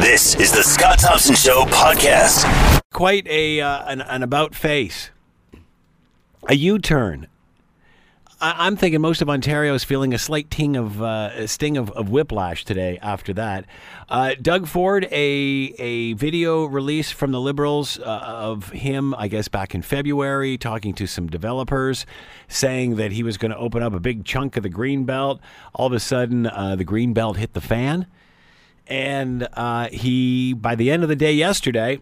This is the Scott Thompson Show podcast. Quite a uh, an, an about face, a U-turn. I, I'm thinking most of Ontario is feeling a slight ting of uh, sting of, of whiplash today. After that, uh, Doug Ford, a a video release from the Liberals uh, of him, I guess back in February, talking to some developers, saying that he was going to open up a big chunk of the green belt. All of a sudden, uh, the green belt hit the fan. And uh, he, by the end of the day yesterday,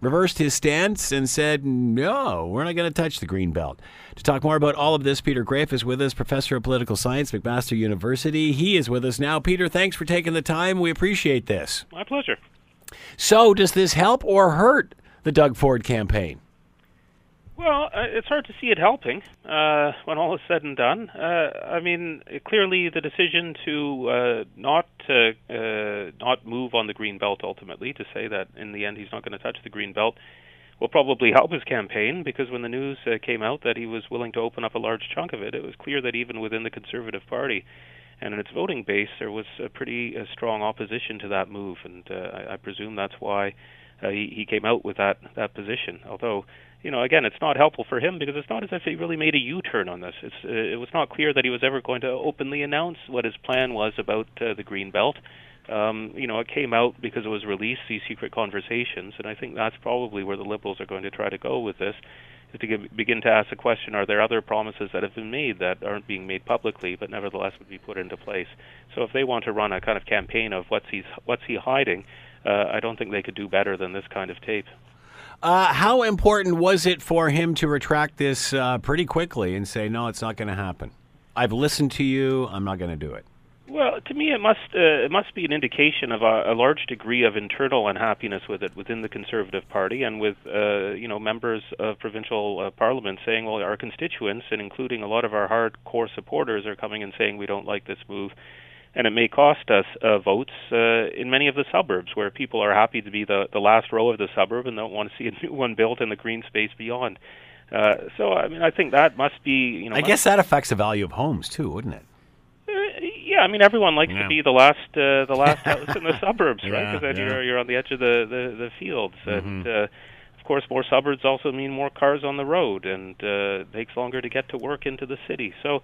reversed his stance and said, no, we're not going to touch the green belt. To talk more about all of this, Peter Graefe is with us, professor of political science, McMaster University. He is with us now. Peter, thanks for taking the time. We appreciate this. My pleasure. So, does this help or hurt the Doug Ford campaign? Well, uh, it's hard to see it helping uh, when all is said and done. Uh, I mean, clearly the decision to uh, not uh, uh, not move on the green belt ultimately, to say that in the end he's not going to touch the green belt, will probably help his campaign because when the news came out that he was willing to open up a large chunk of it, it was clear that even within the Conservative Party and in its voting base, there was a pretty strong opposition to that move, and I, I presume that's why he, he came out with that that position. Although, you know, again, it's not helpful for him because it's not as if he really made a U-turn on this. It's uh, it was not clear that he was ever going to openly announce what his plan was about uh, the green belt. Um, you know, it came out because it was released these secret conversations, and I think that's probably where the liberals are going to try to go with this, is to give, begin to ask the question: Are there other promises that have been made that aren't being made publicly, but nevertheless would be put into place? So, if they want to run a kind of campaign of what's he what's he hiding, uh, I don't think they could do better than this kind of tape. Uh, how important was it for him to retract this uh, pretty quickly and say, no, it's not going to happen? I've listened to you. I'm not going to do it. Well, to me, it must uh, it must be an indication of a, a large degree of internal unhappiness with it within the Conservative Party, and with uh, you know members of provincial uh, parliament saying, "Well, our constituents, and including a lot of our hardcore supporters, are coming and saying we don't like this move." And it may cost us uh, votes uh, in many of the suburbs where people are happy to be the, the last row of the suburb and don't want to see a new one built in the green space beyond. Uh, so, I mean, I think that must be, you know. I guess that affects the value of homes too, wouldn't it? Uh, yeah, I mean, everyone likes Yeah. to be the last, uh, the last house in the suburbs, right? Yeah, Because then yeah. Mm-hmm. you're you're on the edge of the the, the fields, and uh, course, more suburbs also mean more cars on the road, and uh, takes longer to get to work into the city. So,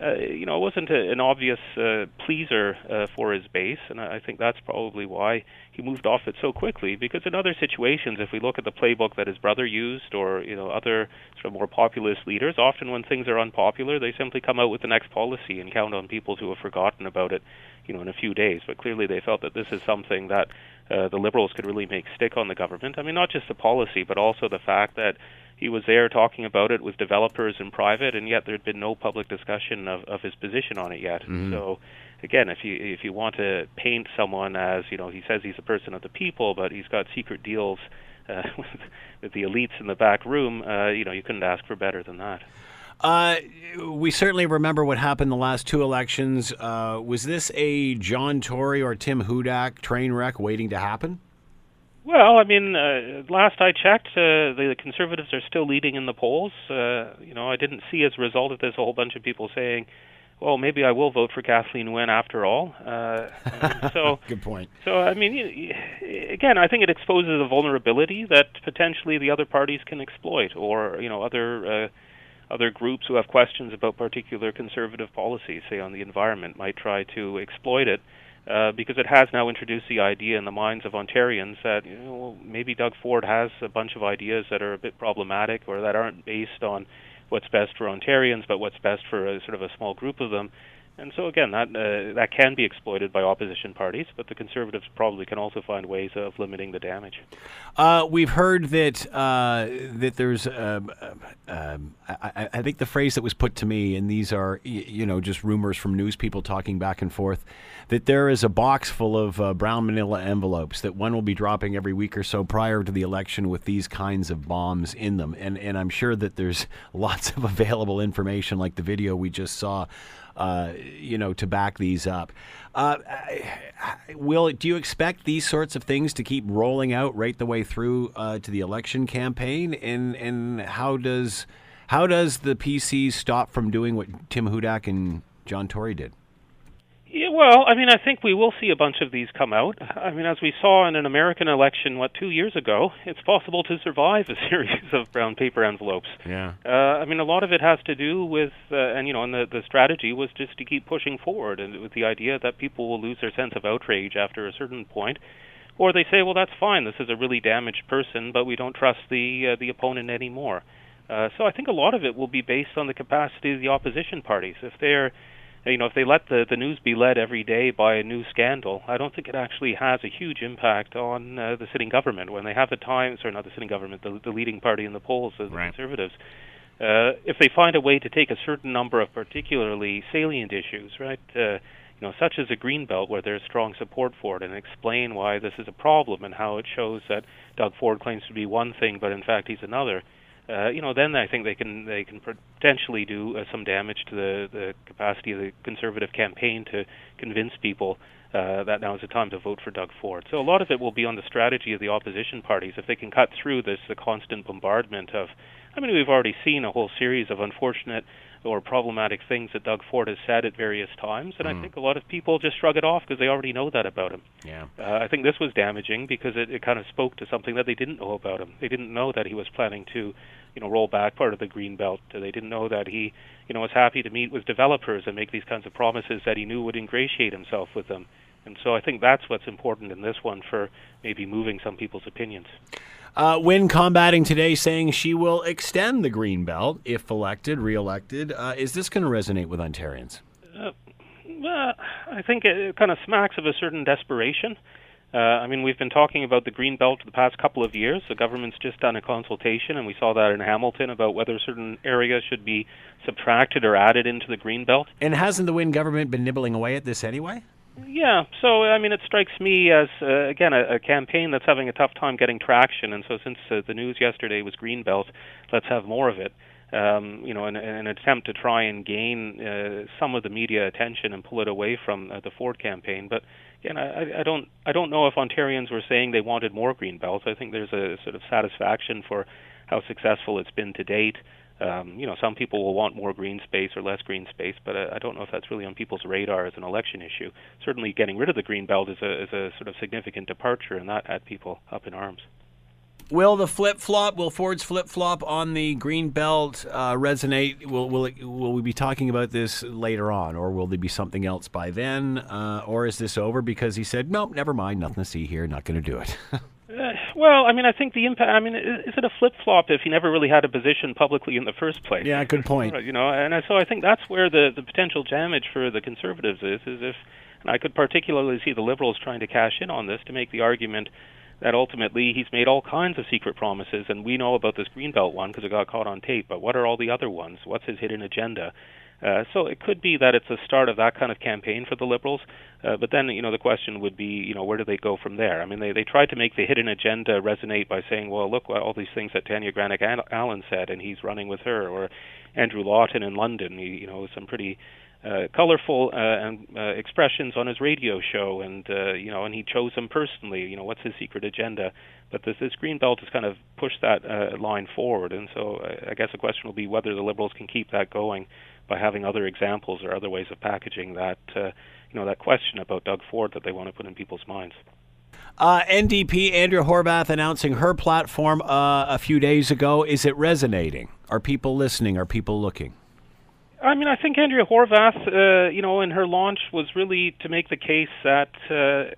uh, you know, it wasn't a, an obvious uh, pleaser uh, for his base, and I I think that's probably why he moved off it so quickly. Because in other situations, if we look at the playbook that his brother used, or you know, other sort of more populist leaders, often when things are unpopular, they simply come out with the next policy and count on people who have forgotten about it, you know, in a few days. But clearly, they felt that this is something that uh, the liberals could really make stick on the government. I mean, not just the policy, but also the fact that he was there talking about it with developers in private, and yet there had been no public discussion of, of his position on it yet. So, again, if you if you want to paint someone as you know, he says he's a person of the people, but he's got secret deals uh, with, with the elites in the back room. Uh, you know, you couldn't ask for better than that. Uh, we certainly remember what happened the last two elections. Uh, was this a John Tory or Tim Hudak train wreck waiting to happen? Well, I mean, uh, last I checked, uh, the Conservatives are still leading in the polls. Uh, you know, I didn't see as a result of this a whole bunch of people saying, "Well, maybe I will vote for Kathleen Wynne after all." Uh, so, Good point. so I mean, you, you, again, I think it exposes a vulnerability that potentially the other parties can exploit, or you know, other uh, other groups who have questions about particular conservative policies, say on the environment, might try to exploit it. Uh, because it has now introduced the idea in the minds of Ontarians that you know, maybe Doug Ford has a bunch of ideas that are a bit problematic or that aren't based on what's best for Ontarians, but what's best for a, sort of a small group of them. And so again, that uh, that can be exploited by opposition parties, but the Conservatives probably can also find ways of limiting the damage. Uh, we've heard that uh, that there's, um, um, I, I- I think the phrase that was put to me, and these are, you know, just rumors from news people talking back and forth, that there is a box full of uh, brown manila envelopes that one will be dropping every week or so prior to the election with these kinds of bombs in them, and and I'm sure that there's lots of available information, like the video we just saw. Uh, you know, to back these up. Uh, Will, do you expect these sorts of things to keep rolling out right the way through uh, to the election campaign? And and how does how does the PC stop from doing what Tim Hudak and John Tory did? Yeah, well, I mean, I think we will see a bunch of these come out. I mean, as we saw in an American election, what, two years ago, it's possible to survive a series of brown paper envelopes. Yeah. Uh, I mean, a lot of it has to do with, uh, and you know, and the the strategy was just to keep pushing forward, and with the idea that people will lose their sense of outrage after a certain point, or they say, well, that's fine, this is a really damaged person, but we don't trust the uh, the opponent anymore. Uh, so I think a lot of it will be based on the capacity of the opposition parties. If they're you know, if they let the the news be led every day by a new scandal, I don't think it actually has a huge impact on uh, the sitting government when they have the time. Sorry, not the sitting government, the, the leading party in the polls, the right. Conservatives. Uh, if they find a way to take a certain number of particularly salient issues, right, uh, you know, such as a green belt where there's strong support for it, and explain why this is a problem and how it shows that Doug Ford claims to be one thing, but in fact he's another uh, you know, then I think they can they can potentially do uh, some damage to the the capacity of the conservative campaign to convince people uh, that now is the time to vote for Doug Ford. So a lot of it will be on the strategy of the opposition parties if they can cut through this the constant bombardment of. I mean, we've already seen a whole series of unfortunate or problematic things that Doug Ford has said at various times, and mm. I think a lot of people just shrug it off because they already know that about him. Yeah. Uh, I think this was damaging because it, it kind of spoke to something that they didn't know about him. They didn't know that he was planning to you know roll back part of the green belt. They didn't know that he you know was happy to meet with developers and make these kinds of promises that he knew would ingratiate himself with them. And so I think that's what's important in this one for maybe moving some people's opinions. Uh, Wynne combating today, saying she will extend the green belt if elected, re-elected. Uh, is this going to resonate with Ontarians? Uh, well, I think it kind of smacks of a certain desperation. Uh, I mean, we've been talking about the green belt for the past couple of years. The government's just done a consultation, and we saw that in Hamilton about whether certain areas should be subtracted or added into the green belt. And hasn't the Wynne government been nibbling away at this anyway? Yeah, so I mean, it strikes me as uh, again a, a campaign that's having a tough time getting traction, and so since uh, the news yesterday was green belt, let's have more of it um, you know, an, an attempt to try and gain uh, some of the media attention and pull it away from uh, the Ford campaign. But again, I, I don't, I don't know if Ontarians were saying they wanted more green belts. I think there's a sort of satisfaction for how successful it's been to date. Um, you know, some people will want more green space or less green space, but I, I don't know if that's really on people's radar as an election issue. Certainly, getting rid of the green belt is a, is a sort of significant departure, and that had people up in arms. Will the flip flop, will Ford's flip flop on the green belt uh, resonate? Will will it, will we be talking about this later on, or will there be something else by then, uh, or is this over because he said, "Nope, never mind, nothing to see here, not going to do it." uh, well, I mean, I think the impact. I mean, is it a flip flop if he never really had a position publicly in the first place? Yeah, good point. You know, and so I think that's where the the potential damage for the conservatives is. Is if, and I could particularly see the liberals trying to cash in on this to make the argument that ultimately he's made all kinds of secret promises, and we know about this Greenbelt one because it got caught on tape. But what are all the other ones? What's his hidden agenda? Uh, so it could be that it's a start of that kind of campaign for the liberals. Uh, but then, you know, the question would be, you know, where do they go from there? I mean, they they tried to make the hidden agenda resonate by saying, well, look, all these things that Tanya Granic Allen said, and he's running with her, or Andrew Lawton in London, you know, some pretty uh, colorful uh, and, uh, expressions on his radio show, and uh, you know, and he chose them personally. You know, what's his secret agenda? But this, this green belt has kind of pushed that uh, line forward, and so uh, I guess the question will be whether the liberals can keep that going by having other examples or other ways of packaging that, uh, you know, that question about Doug Ford that they want to put in people's minds. Uh, NDP Andrea Horwath announcing her platform uh, a few days ago. Is it resonating? Are people listening? Are people looking? I mean, I think Andrea Horwath, uh, you know, in her launch was really to make the case that uh,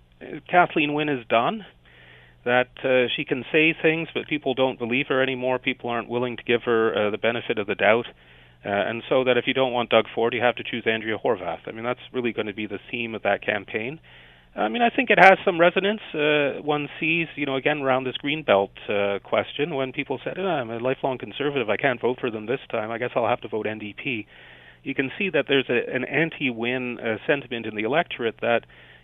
Kathleen Wynne is done, that uh, she can say things, but people don't believe her anymore. People aren't willing to give her uh, the benefit of the doubt. Uh, and so that if you don't want Doug Ford, you have to choose Andrea Horwath. I mean, that's really going to be the theme of that campaign. I mean, I think it has some resonance. Uh, one sees, you know, again around this greenbelt uh, question when people said, oh, "I'm a lifelong conservative. I can't vote for them this time. I guess I'll have to vote NDP." you can see that there's a, an anti-Wynne uh, sentiment in the electorate that,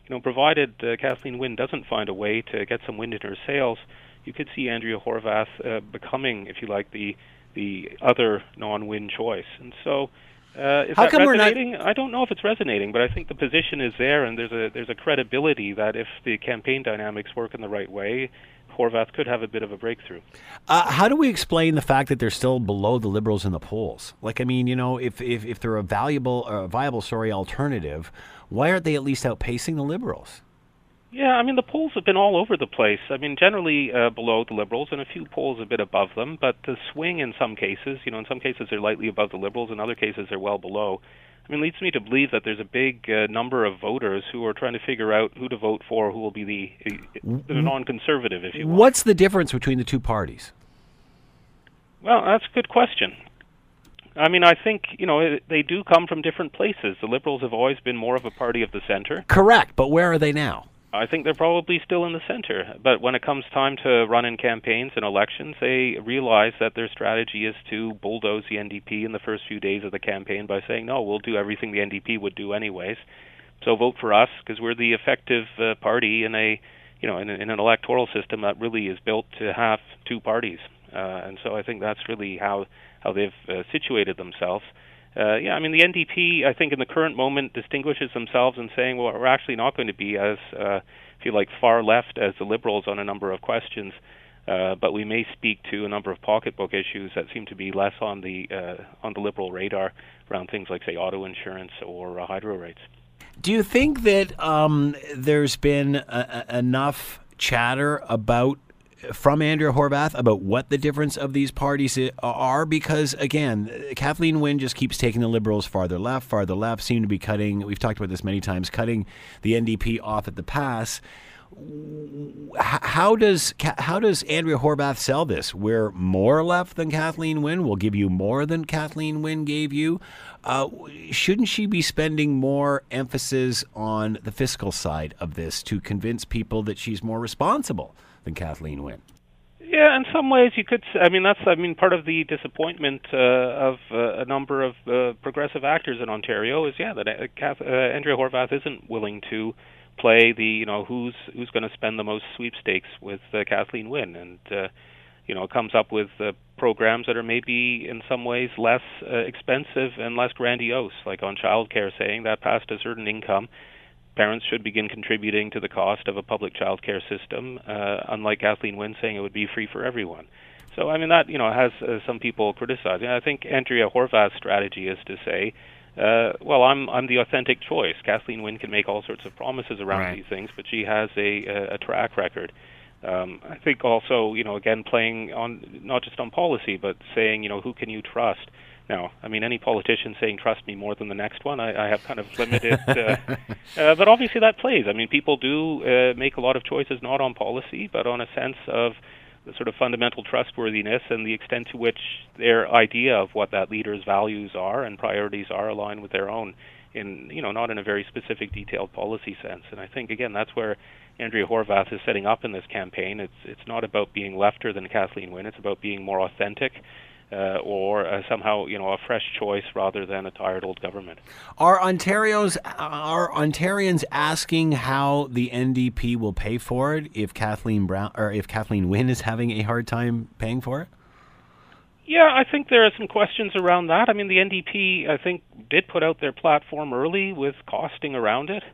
you know, provided uh, Kathleen Wynne doesn't find a way to get some wind in her sails, you could see Andrea Horwath uh, becoming, if you like, the the other non-Wynne choice. And so, uh, is Horwath resonating? Not... I don't know if it's resonating, but I think the position is there, and there's a there's a credibility that if the campaign dynamics work in the right way, Horwath could have a bit of a breakthrough. Uh, how do we explain the fact that they're still below the Liberals in the polls? Like, I mean, you know, if if, if they're a valuable, uh, viable, sorry, alternative, why aren't they at least outpacing the Liberals? Yeah, I mean the polls have been all over the place. I mean generally uh, below the Liberals and a few polls a bit above them, but the swing in some cases, you know, in some cases they're lightly above the Liberals, in other cases they're well below. I mean, leads me to believe that there's a big uh, number of voters who are trying to figure out who to vote for, who will be the, uh, the non-conservative, if you will. What's the difference between the two parties? Well, that's a good question. I mean, I think you know they do come from different places. The Liberals have always been more of a party of the center. Correct, but where are they now? I think they're probably still in the center. But when it comes time to run in campaigns and elections, they realize that their strategy is to bulldoze the NDP in the first few days of the campaign by saying, no, we'll do everything the NDP would do anyways. So vote for us because we're the effective uh, party in a, you know, in, in, an electoral system that really is built to have two parties. Uh, and so I think that's really how how they've uh, situated themselves. Uh, yeah, I mean the NDP, I think in the current moment distinguishes themselves in saying, well, we're actually not going to be as, uh, if you like, far left as the Liberals on a number of questions, uh, but we may speak to a number of pocketbook issues that seem to be less on the uh, on the Liberal radar around things like, say, auto insurance or uh, hydro rates. Do you think that um, there's been a- a- enough chatter about from Andrea Horwath about what the difference of these parties are because again, Kathleen Wynne just keeps taking the Liberals farther left, farther left, seem to be cutting, we've talked about this many times, cutting the NDP off at the pass. How does how does Andrea Horwath sell this? We're more left than Kathleen Wynne. We'll give you more than Kathleen Wynne gave you. Uh, shouldn't she be spending more emphasis on the fiscal side of this to convince people that she's more responsible? Than Kathleen Wynne. Yeah, in some ways you could. I mean, that's. I mean, part of the disappointment uh, of uh, a number of uh, progressive actors in Ontario is, yeah, that uh, Kath, uh, Andrea Horwath isn't willing to play the, you know, who's who's going to spend the most sweepstakes with uh, Kathleen Wynne, and uh, you know, comes up with uh, programs that are maybe in some ways less uh, expensive and less grandiose, like on childcare, saying that past a certain income parents should begin contributing to the cost of a public child care system, uh, unlike Kathleen Wynne saying it would be free for everyone. So, I mean, that, you know, has uh, some people criticizing. I think Andrea Horwath's strategy is to say, uh, well, I'm I'm the authentic choice. Kathleen Wynne can make all sorts of promises around right. these things, but she has a a, a track record. Um, I think also, you know, again playing on not just on policy, but saying, you know, who can you trust? Now, I mean, any politician saying "trust me" more than the next one, I, I have kind of limited. uh, uh, but obviously, that plays. I mean, people do uh, make a lot of choices not on policy, but on a sense of the sort of fundamental trustworthiness and the extent to which their idea of what that leader's values are and priorities are aligned with their own. In you know, not in a very specific, detailed policy sense. And I think again, that's where Andrea Horwath is setting up in this campaign. It's it's not about being lefter than Kathleen Wynne. It's about being more authentic uh, or uh, somehow you know a fresh choice rather than a tired old government. Are Ontarios are Ontarians asking how the NDP will pay for it if Kathleen Brown or if Kathleen Wynne is having a hard time paying for it? Yeah, I think there are some questions around that. I mean, the NDP, I think, did put out their platform early with costing around it.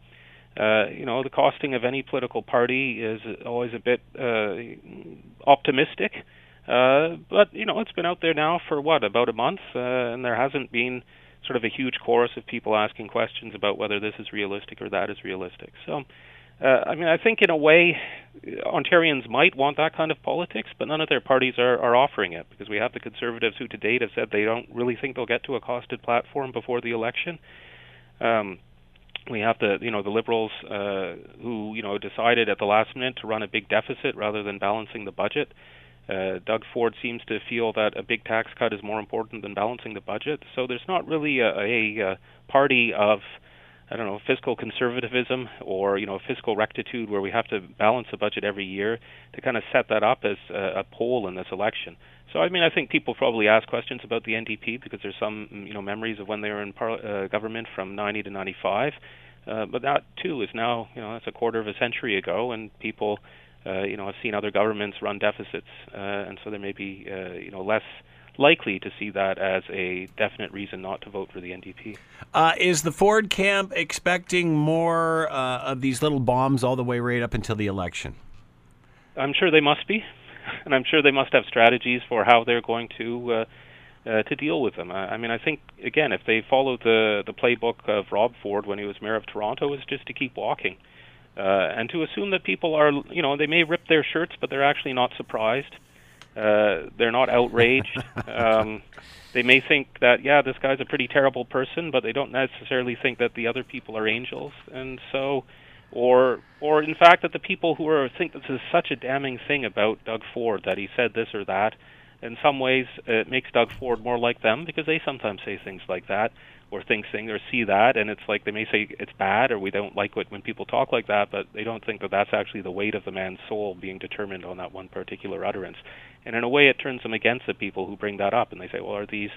Uh, you know, the costing of any political party is always a bit uh, optimistic. Uh, but you know, it's been out there now for what about a month, uh, and there hasn't been sort of a huge chorus of people asking questions about whether this is realistic or that is realistic. So, uh, I mean, I think in a way, Ontarians might want that kind of politics, but none of their parties are, are offering it because we have the Conservatives who, to date, have said they don't really think they'll get to a costed platform before the election. Um, we have the you know the liberals uh, who you know decided at the last minute to run a big deficit rather than balancing the budget. Uh, Doug Ford seems to feel that a big tax cut is more important than balancing the budget. So there's not really a, a, a party of I don't know fiscal conservatism or you know fiscal rectitude where we have to balance the budget every year to kind of set that up as a, a pole in this election. So I mean I think people probably ask questions about the NDP because there's some you know memories of when they were in par- uh, government from 90 to 95. Uh, but that too is now, you know, that's a quarter of a century ago, and people uh, you know, I've seen other governments run deficits, uh, and so they may be, uh, you know, less likely to see that as a definite reason not to vote for the NDP. Uh, is the Ford camp expecting more uh, of these little bombs all the way right up until the election? I'm sure they must be, and I'm sure they must have strategies for how they're going to. Uh, uh, to deal with them. I, I mean, I think again, if they follow the the playbook of Rob Ford when he was mayor of Toronto, is just to keep walking, uh, and to assume that people are, you know, they may rip their shirts, but they're actually not surprised. Uh, they're not outraged. um, they may think that yeah, this guy's a pretty terrible person, but they don't necessarily think that the other people are angels, and so. Or, or in fact, that the people who are think this is such a damning thing about Doug Ford that he said this or that, in some ways it makes Doug Ford more like them because they sometimes say things like that or think things or see that and it's like they may say it's bad or we don't like it when people talk like that but they don't think that that's actually the weight of the man's soul being determined on that one particular utterance. And in a way it turns them against the people who bring that up and they say well are these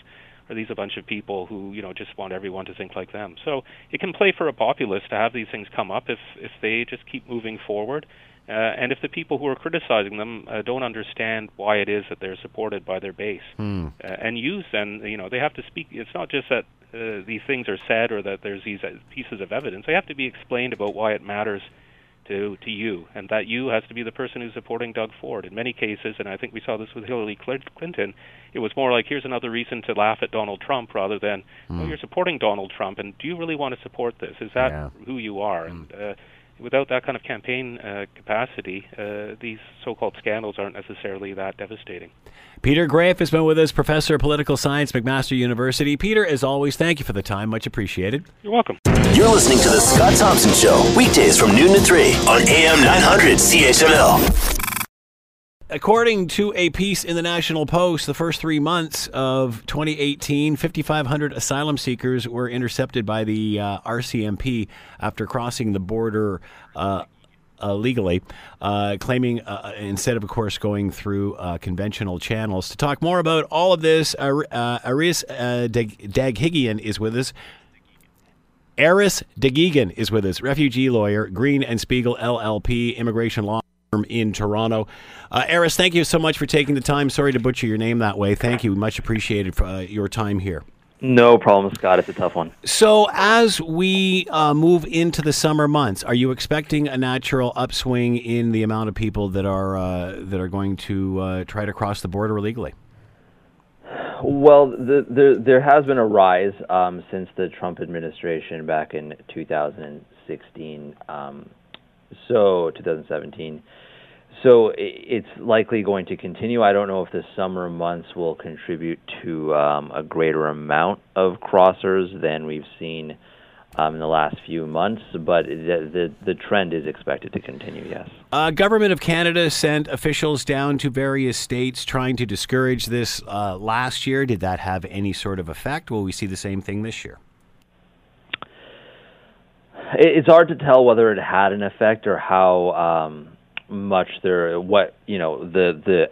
are these a bunch of people who you know just want everyone to think like them? So it can play for a populist to have these things come up if if they just keep moving forward uh, and if the people who are criticizing them uh, don't understand why it is that they're supported by their base Hmm. uh, and use, then you know they have to speak. It's not just that uh, these things are said or that there's these uh, pieces of evidence. They have to be explained about why it matters to to you, and that you has to be the person who's supporting Doug Ford. In many cases, and I think we saw this with Hillary Clinton, it was more like here's another reason to laugh at Donald Trump rather than oh you're supporting Donald Trump, and do you really want to support this? Is that Yeah. who you are? And uh, without that kind of campaign uh, capacity, uh, these so-called scandals aren't necessarily that devastating. Peter Graefe has been with us, professor of political science, McMaster University. Peter, as always, thank you for the time. Much appreciated. You're welcome. You're listening to The Scott Thompson Show, weekdays from noon to 3 on AM 900 CHML. According to a piece in the National Post, the first three months of 2018, 5,500 asylum seekers were intercepted by the uh, RCMP after crossing the border uh, illegally, uh, claiming uh, instead of, of course, going through uh, conventional channels. To talk more about all of this, Ar- uh, Aris uh, Dag- Daghighian is with us. Eris Degigan is with us, refugee lawyer, Green and Spiegel LLP, immigration law in Toronto. Uh, Eris, thank you so much for taking the time. Sorry to butcher your name that way. Thank you. We much appreciated for uh, your time here. No problem, Scott. It's a tough one. So, as we uh, move into the summer months, are you expecting a natural upswing in the amount of people that are uh, that are going to uh, try to cross the border illegally? Well, the, the, there has been a rise um, since the Trump administration back in 2016, um, so 2017. So it's likely going to continue. I don't know if the summer months will contribute to um, a greater amount of crossers than we've seen um, in the last few months, but the, the the trend is expected to continue. Yes. Uh, Government of Canada sent officials down to various states trying to discourage this uh, last year. Did that have any sort of effect? Will we see the same thing this year? It's hard to tell whether it had an effect or how um, much their what you know the the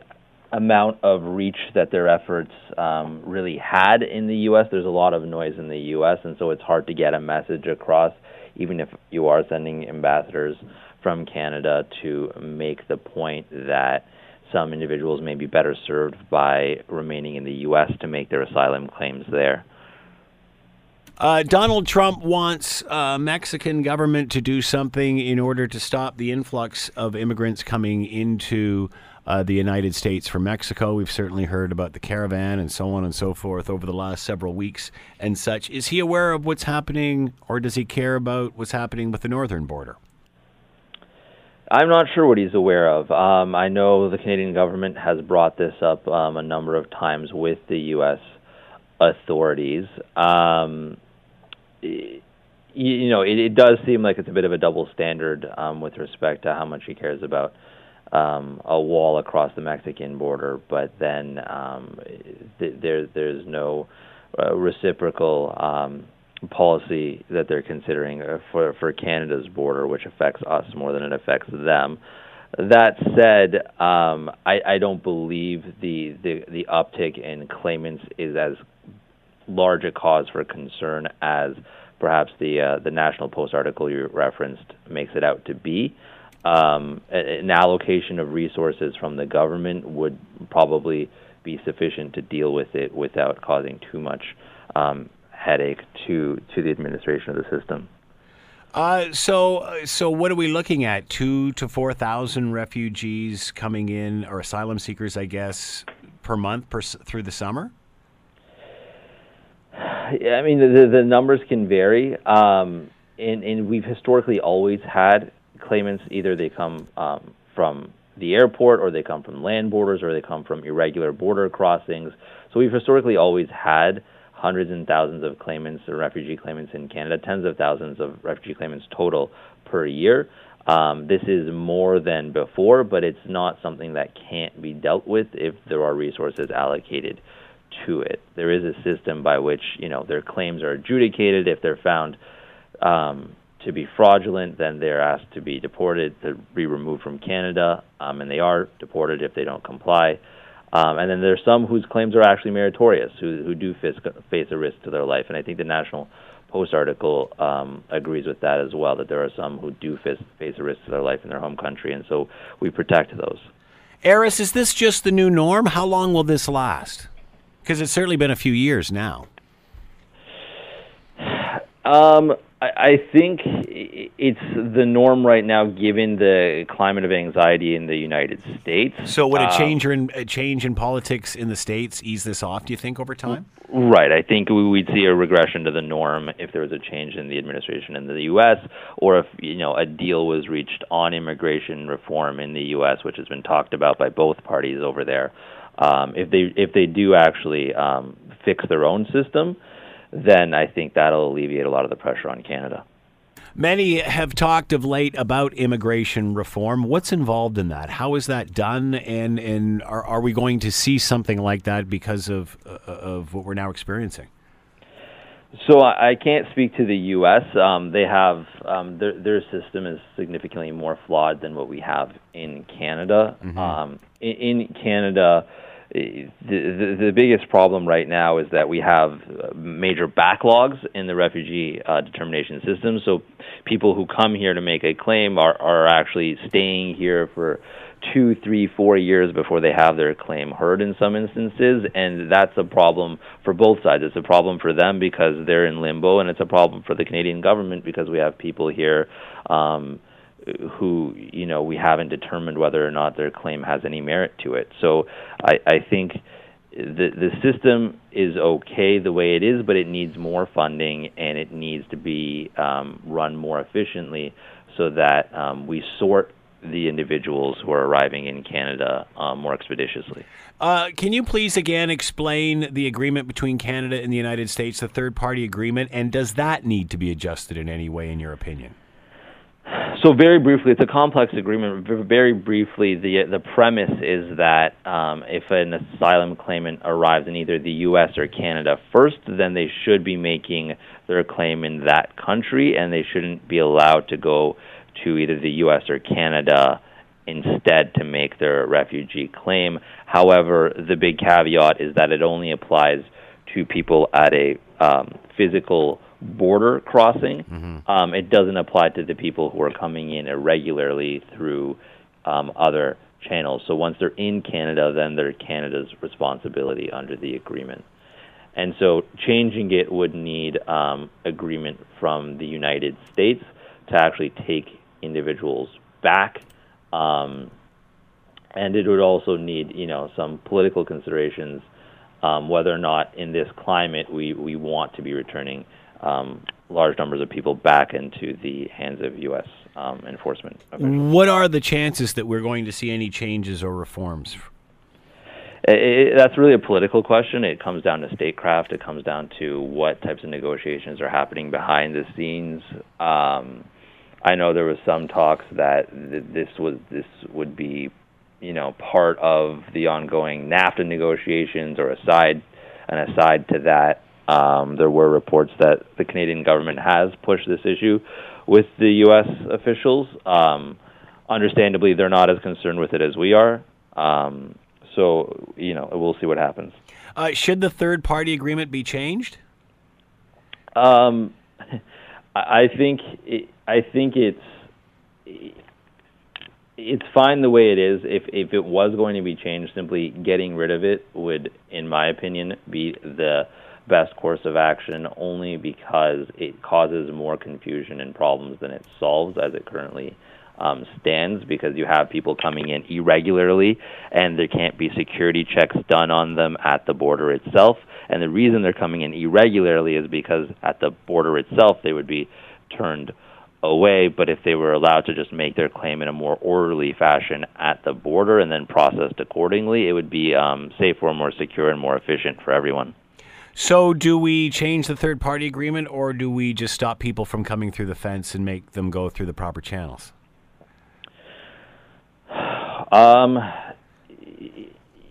amount of reach that their efforts um, really had in the U.S. There's a lot of noise in the U.S. and so it's hard to get a message across, even if you are sending ambassadors from Canada to make the point that some individuals may be better served by remaining in the U.S. to make their asylum claims there. Uh, Donald Trump wants uh, Mexican government to do something in order to stop the influx of immigrants coming into uh, the United States from Mexico. We've certainly heard about the caravan and so on and so forth over the last several weeks and such. Is he aware of what's happening, or does he care about what's happening with the northern border? I'm not sure what he's aware of. Um, I know the Canadian government has brought this up um, a number of times with the U.S. authorities. Um, you know, it, it does seem like it's a bit of a double standard um, with respect to how much he cares about um, a wall across the Mexican border, but then um, th- there there's no uh, reciprocal um, policy that they're considering uh, for for Canada's border, which affects us more than it affects them. That said, um, I, I don't believe the, the the uptick in claimants is as large a cause for concern as perhaps the uh, the National Post article you referenced makes it out to be. Um, an allocation of resources from the government would probably be sufficient to deal with it without causing too much um, headache to to the administration of the system. Uh, so, uh, so what are we looking at? Two to four thousand refugees coming in, or asylum seekers, I guess, per month per, through the summer. I mean, the the numbers can vary, um, and and we've historically always had claimants either they come um, from the airport or they come from land borders or they come from irregular border crossings. So we've historically always had hundreds and thousands of claimants or refugee claimants in Canada, tens of thousands of refugee claimants total per year. Um, this is more than before, but it's not something that can't be dealt with if there are resources allocated to it. There is a system by which you know their claims are adjudicated. If they're found um, to be fraudulent, then they're asked to be deported, to be removed from Canada, um, and they are deported if they don't comply. Um, and then there's some whose claims are actually meritorious, who who do face, face a risk to their life. And I think the National Post article um, agrees with that as well. That there are some who do face a risk to their life in their home country, and so we protect those. Eris, is this just the new norm? How long will this last? Because it's certainly been a few years now. Um, I think it's the norm right now, given the climate of anxiety in the United States. So, would a um, change in a change in politics in the states ease this off? Do you think over time? Right. I think we'd see a regression to the norm if there was a change in the administration in the U.S. or if you know a deal was reached on immigration reform in the U.S., which has been talked about by both parties over there. Um, if they if they do actually um, fix their own system then I think that'll alleviate a lot of the pressure on Canada. Many have talked of late about immigration reform. What's involved in that? How is that done? And and are, are we going to see something like that because of uh, of what we're now experiencing? So I can't speak to the U.S. Um, they have um, their their system is significantly more flawed than what we have in Canada. Mm-hmm. Um, in, in Canada the, the, biggest problem right now is that we have major backlogs in the refugee uh, determination system. So people who come here to make a claim are, are actually staying here for two, three, four years before they have their claim heard in some instances, and that's a problem for both sides. It's a problem for them because they're in limbo, and it's a problem for the Canadian government because we have people here um, who you know we haven't determined whether or not their claim has any merit to it. So I, I think the the system is okay the way it is, but it needs more funding and it needs to be um, run more efficiently so that um, we sort the individuals who are arriving in Canada um, more expeditiously. Uh, can you please again explain the agreement between Canada and the United States, the third party agreement, and does that need to be adjusted in any way, in your opinion? So very briefly, it's a complex agreement. Very briefly, the the premise is that um, if an asylum claimant arrives in either the U.S. or Canada first, then they should be making their claim in that country, and they shouldn't be allowed to go to either the U.S. or Canada instead to make their refugee claim. However, the big caveat is that it only applies to people at a um, physical border crossing. Mm-hmm. Um, it doesn't apply to the people who are coming in irregularly through um, other channels. So once they're in Canada, then they're Canada's responsibility under the agreement. And so changing it would need um, agreement from the United States to actually take individuals back. Um, and it would also need, you know, some political considerations, um, whether or not in this climate we, we want to be returning um, large numbers of people back into the hands of U.S. Um, enforcement. Officials. What are the chances that we're going to see any changes or reforms? It, it, that's really a political question. It comes down to statecraft. It comes down to what types of negotiations are happening behind the scenes. Um, I know there was some talks that th- this was this would be, you know, part of the ongoing NAFTA negotiations or aside an aside to that. Um, there were reports that the Canadian government has pushed this issue with the U.S. officials. Um, understandably, they're not as concerned with it as we are. Um, so, you know, we'll see what happens. Uh, should the third party agreement be changed? Um, I think it, I think it's it's fine the way it is. If if it was going to be changed, simply getting rid of it would, in my opinion, be the best course of action only because it causes more confusion and problems than it solves as it currently um, stands because you have people coming in irregularly and there can't be security checks done on them at the border itself. And the reason they're coming in irregularly is because at the border itself they would be turned away, but if they were allowed to just make their claim in a more orderly fashion at the border and then processed accordingly, it would be um, safer, more secure, and more efficient for everyone. So, do we change the third party agreement or do we just stop people from coming through the fence and make them go through the proper channels? Um,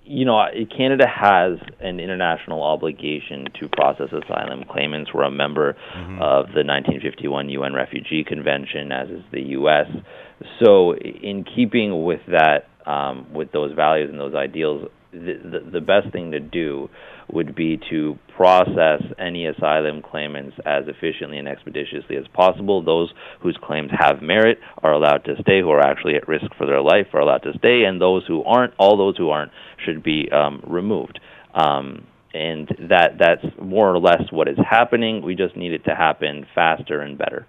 you know, Canada has an international obligation to process asylum claimants. We're a member mm-hmm. of the 1951 UN Refugee Convention, as is the U.S. So, in keeping with that, um, with those values and those ideals, the, the, the best thing to do would be to process any asylum claimants as efficiently and expeditiously as possible. Those whose claims have merit are allowed to stay, who are actually at risk for their life are allowed to stay, and those who aren't, all those who aren't, should be um, removed. Um, and that that's more or less what is happening. We just need it to happen faster and better.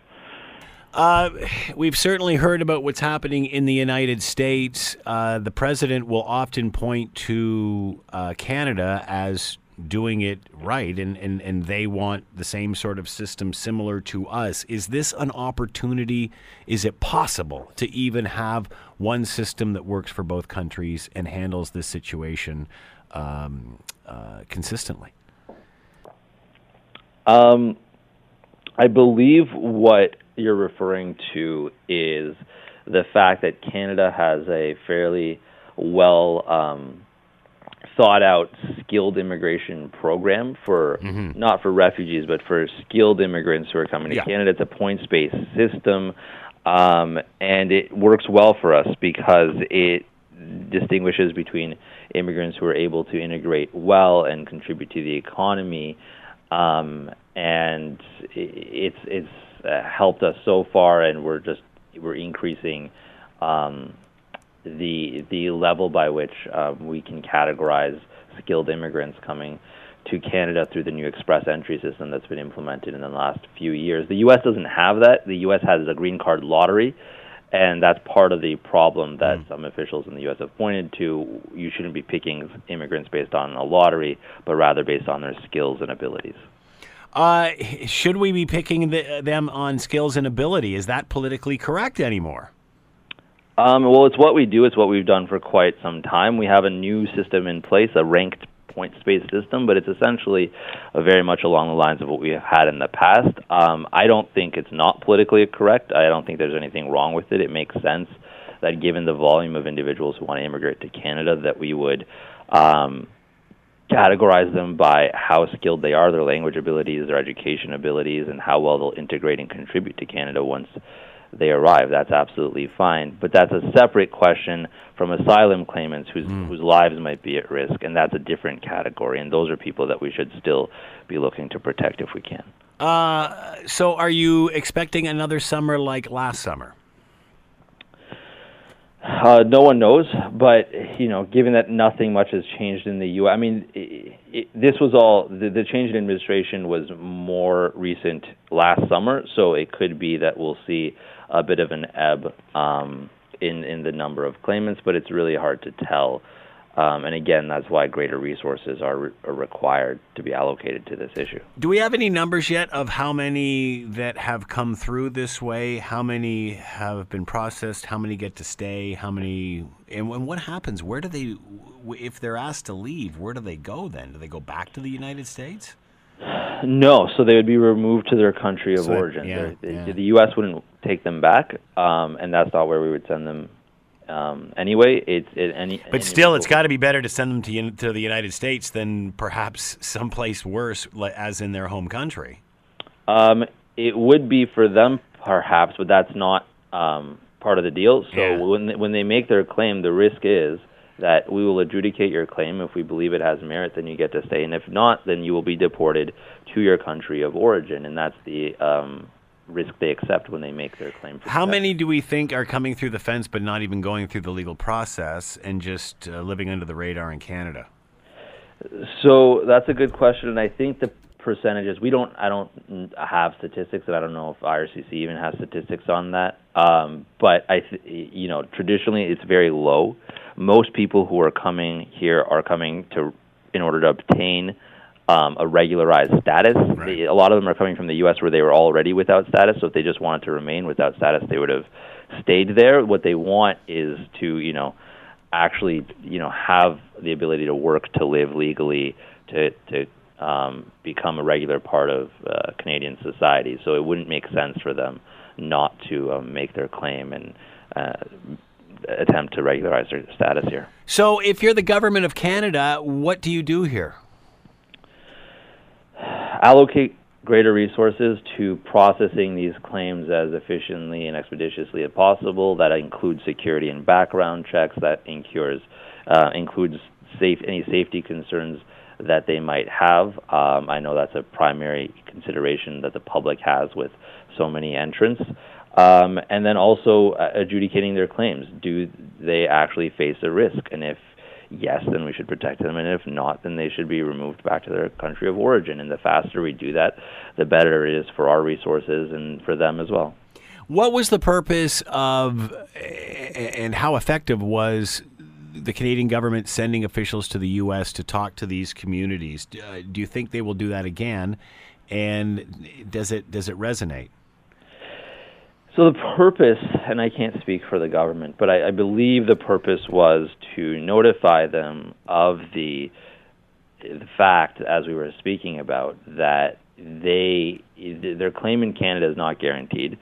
Uh, we've certainly heard about what's happening in the United States. Uh, the president will often point to uh, Canada as doing it right, and, and, and they want the same sort of system similar to us. Is this an opportunity? Is it possible to even have one system that works for both countries and handles this situation um, uh, consistently? Um, I believe what you're referring to is the fact that Canada has a fairly well um, thought out skilled immigration program for mm-hmm. not for refugees but for skilled immigrants who are coming to. Canada. It's a points based system, um, and it works well for us because it distinguishes between immigrants who are able to integrate well and contribute to the economy, um, and it's it's uh, helped us so far, and we're just we're increasing um, the the level by which uh, we can categorize skilled immigrants coming to Canada through the new express entry system that's been implemented in the last few years. The U.S. doesn't have that. The U.S. has a green card lottery, and that's part of the problem that mm. some officials in the U.S. have pointed to. You shouldn't be picking immigrants based on a lottery, but rather based on their skills and abilities. Uh, should we be picking the, them on skills and ability? Is that politically correct anymore? Um, well, it's what we do. It's what we've done for quite some time. We have a new system in place, a ranked points-based system, but it's essentially uh, very much along the lines of what we have had in the past. Um, I don't think it's not politically correct. I don't think there's anything wrong with it. It makes sense that given the volume of individuals who want to immigrate to Canada, that we would um, categorize them by how skilled they are, their language abilities, their education abilities, and how well they'll integrate and contribute to Canada once they arrive. That's absolutely fine. But that's a separate question from asylum claimants whose, mm. whose lives might be at risk, and that's a different category. And those are people that we should still be looking to protect if we can. Uh, so, are you expecting another summer like last summer? Uh, no one knows, but you know, given that nothing much has changed in the U.S., I mean, it, it, this was all the, the change in administration was more recent last summer, so it could be that we'll see a bit of an ebb um, in in the number of claimants, but it's really hard to tell. Um, and again, that's why greater resources are, re- are, required to be allocated to this issue. Do we have any numbers yet of how many that have come through this way? How many have been processed? How many get to stay? How many? And, and what happens? Where do they, if they're asked to leave, where do they go then? Do they go back to the United States? No, so they would be removed to their country of so, origin. Yeah. The U.S. wouldn't take them back, um, and that's not where we would send them. Um, anyway, it's it, any. But still, it's got to be better to send them to to the United States than perhaps someplace worse, as in their home country. Um, it would be for them, perhaps, but that's not um, part of the deal. So yeah. when they, when they make their claim, the risk is that we will adjudicate your claim. If we believe it has merit, then you get to stay, and if not, then you will be deported to your country of origin, and that's the um, risk they accept when they make their claim. How many do we think are coming through the fence but not even going through the legal process and just uh, living under the radar in Canada? So that's a good question, and I think the percentages. We don't. I don't have statistics, and I don't know if IRCC even has statistics on that. Um, but I, th- you know, traditionally it's very low. Most people who are coming here are coming to in order to obtain um, a regularized status. Right. They, a lot of them are coming from the U.S. where they were already without status. So if they just wanted to remain without status, they would have stayed there. What they want is to, you know, actually, you know, have the ability to work, to live legally, to to um, become a regular part of uh, Canadian society. So it wouldn't make sense for them not to um, make their claim and uh, attempt to regularize their status here. So, if you're the government of Canada, what do you do here? Allocate greater resources to processing these claims as efficiently and expeditiously as possible. That includes security and background checks. That incurs, uh, includes safe any safety concerns that they might have. Um, I know that's a primary consideration that the public has with so many entrants. Um, and then also uh, adjudicating their claims. Do they actually face a risk? And if yes, then we should protect them. And if not, then they should be removed back to their country of origin. And the faster we do that, the better it is for our resources and for them as well. What was the purpose of and how effective was the Canadian government sending officials to the U.S. to talk to these communities? Uh, do you think they will do that again? And does it does it resonate? So the purpose, and I can't speak for the government, but I, I believe the purpose was to notify them of the, the fact, as we were speaking about, that they their claim in Canada is not guaranteed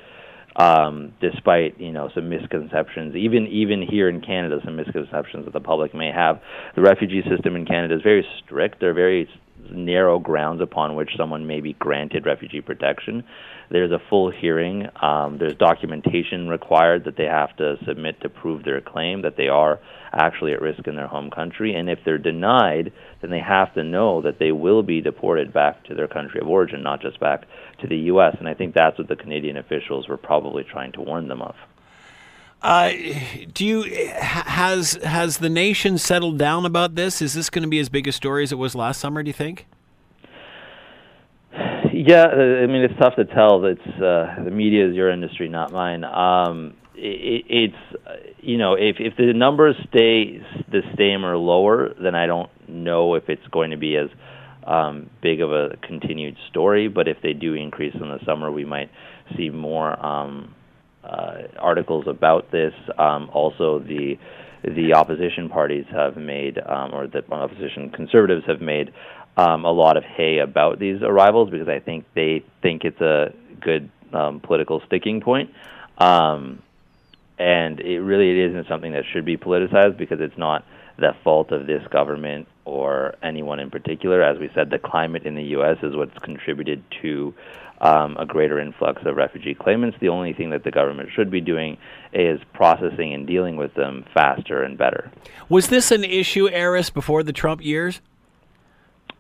um, despite you know some misconceptions, even even here in Canada, some misconceptions that the public may have. The refugee system in Canada is very strict. There are very narrow grounds upon which someone may be granted refugee protection. There's a full hearing. Um, there's documentation required that they have to submit to prove their claim that they are actually at risk in their home country. And if they're denied, then they have to know that they will be deported back to their country of origin, not just back to the U.S. And I think that's what the Canadian officials were probably trying to warn them of. Uh, do you has has the nation settled down about this? Is this going to be as big a story as it was last summer? Do you think? Yeah, uh, I mean it's tough to tell. It's uh, the media is your industry, not mine. Um, it, it's you know if if the numbers stay the same or lower, then I don't know if it's going to be as um, big of a continued story. But if they do increase in the summer, we might see more um, uh, articles about this. Um, also, the the opposition parties have made, um, or the opposition conservatives have made, um, a lot of hay about these arrivals because I think they think it's a good um, political sticking point. Um, and it really it isn't something that should be politicized because it's not the fault of this government or anyone in particular. As we said, the climate in the U.S. is what's contributed to um, a greater influx of refugee claimants. The only thing that the government should be doing is processing and dealing with them faster and better. Was this an issue, Aris, before the Trump years?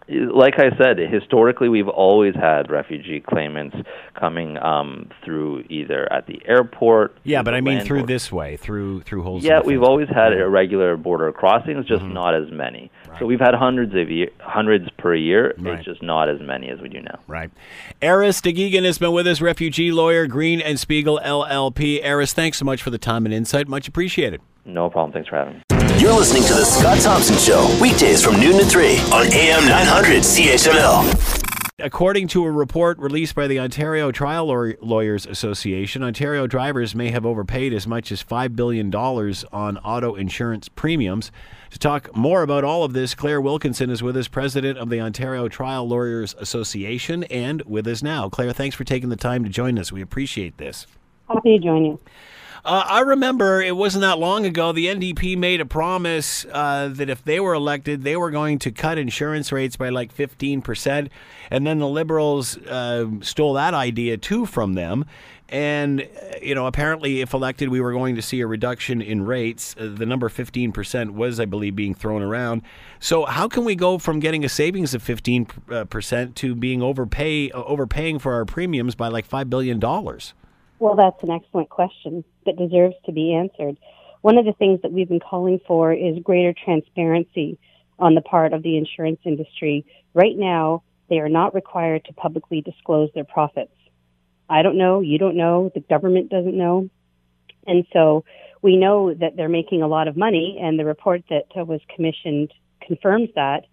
Like I said, historically we've always had refugee claimants coming um, through either at the airport. Yeah, but I mean through this way, through through holes. Yeah, we've always had irregular border crossings, just mm-hmm. not as many. Right. So we've had hundreds of year, hundreds per year. Right. It's just not as many as we do now. Right. Aris Daghighian has been with us, refugee lawyer, Green and Spiegel LLP. Aris, thanks so much for the time and insight. Much appreciated. No problem. Thanks for having me. You're listening to The Scott Thompson Show, weekdays from noon to 3 on AM 900 CHML. According to a report released by the Ontario Trial Lawyers Association, Ontario drivers may have overpaid as much as $5 billion on auto insurance premiums. To talk more about all of this, Claire Wilkinson is with us, president of the Ontario Trial Lawyers Association, and with us now. Claire, thanks for taking the time to join us. We appreciate this. Happy to join you. Uh, I remember it wasn't that long ago. The NDP made a promise uh, that if they were elected, they were going to cut insurance rates by like 15%. And then the Liberals uh, stole that idea too from them. And, you know, apparently, if elected, we were going to see a reduction in rates. Uh, the number 15% was, I believe, being thrown around. So, how can we go from getting a savings of 15% to being overpay, overpaying for our premiums by like $5 billion? Well, that's an excellent question that deserves to be answered. One of the things that we've been calling for is greater transparency on the part of the insurance industry. Right now, they are not required to publicly disclose their profits. I don't know, you don't know, the government doesn't know. And so we know that they're making a lot of money, and the report that was commissioned confirms that,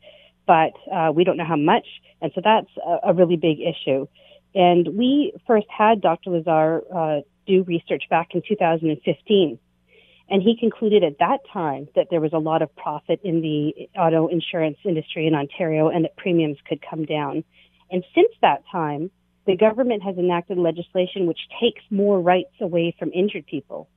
but uh, we don't know how much. And so that's a, a, really big issue. And we first had Dr. Lazar uh, do research back in 2015. And he concluded at that time that there was a lot of profit in the auto insurance industry in Ontario and that premiums could come down. And since that time, the government has enacted legislation which takes more rights away from injured people.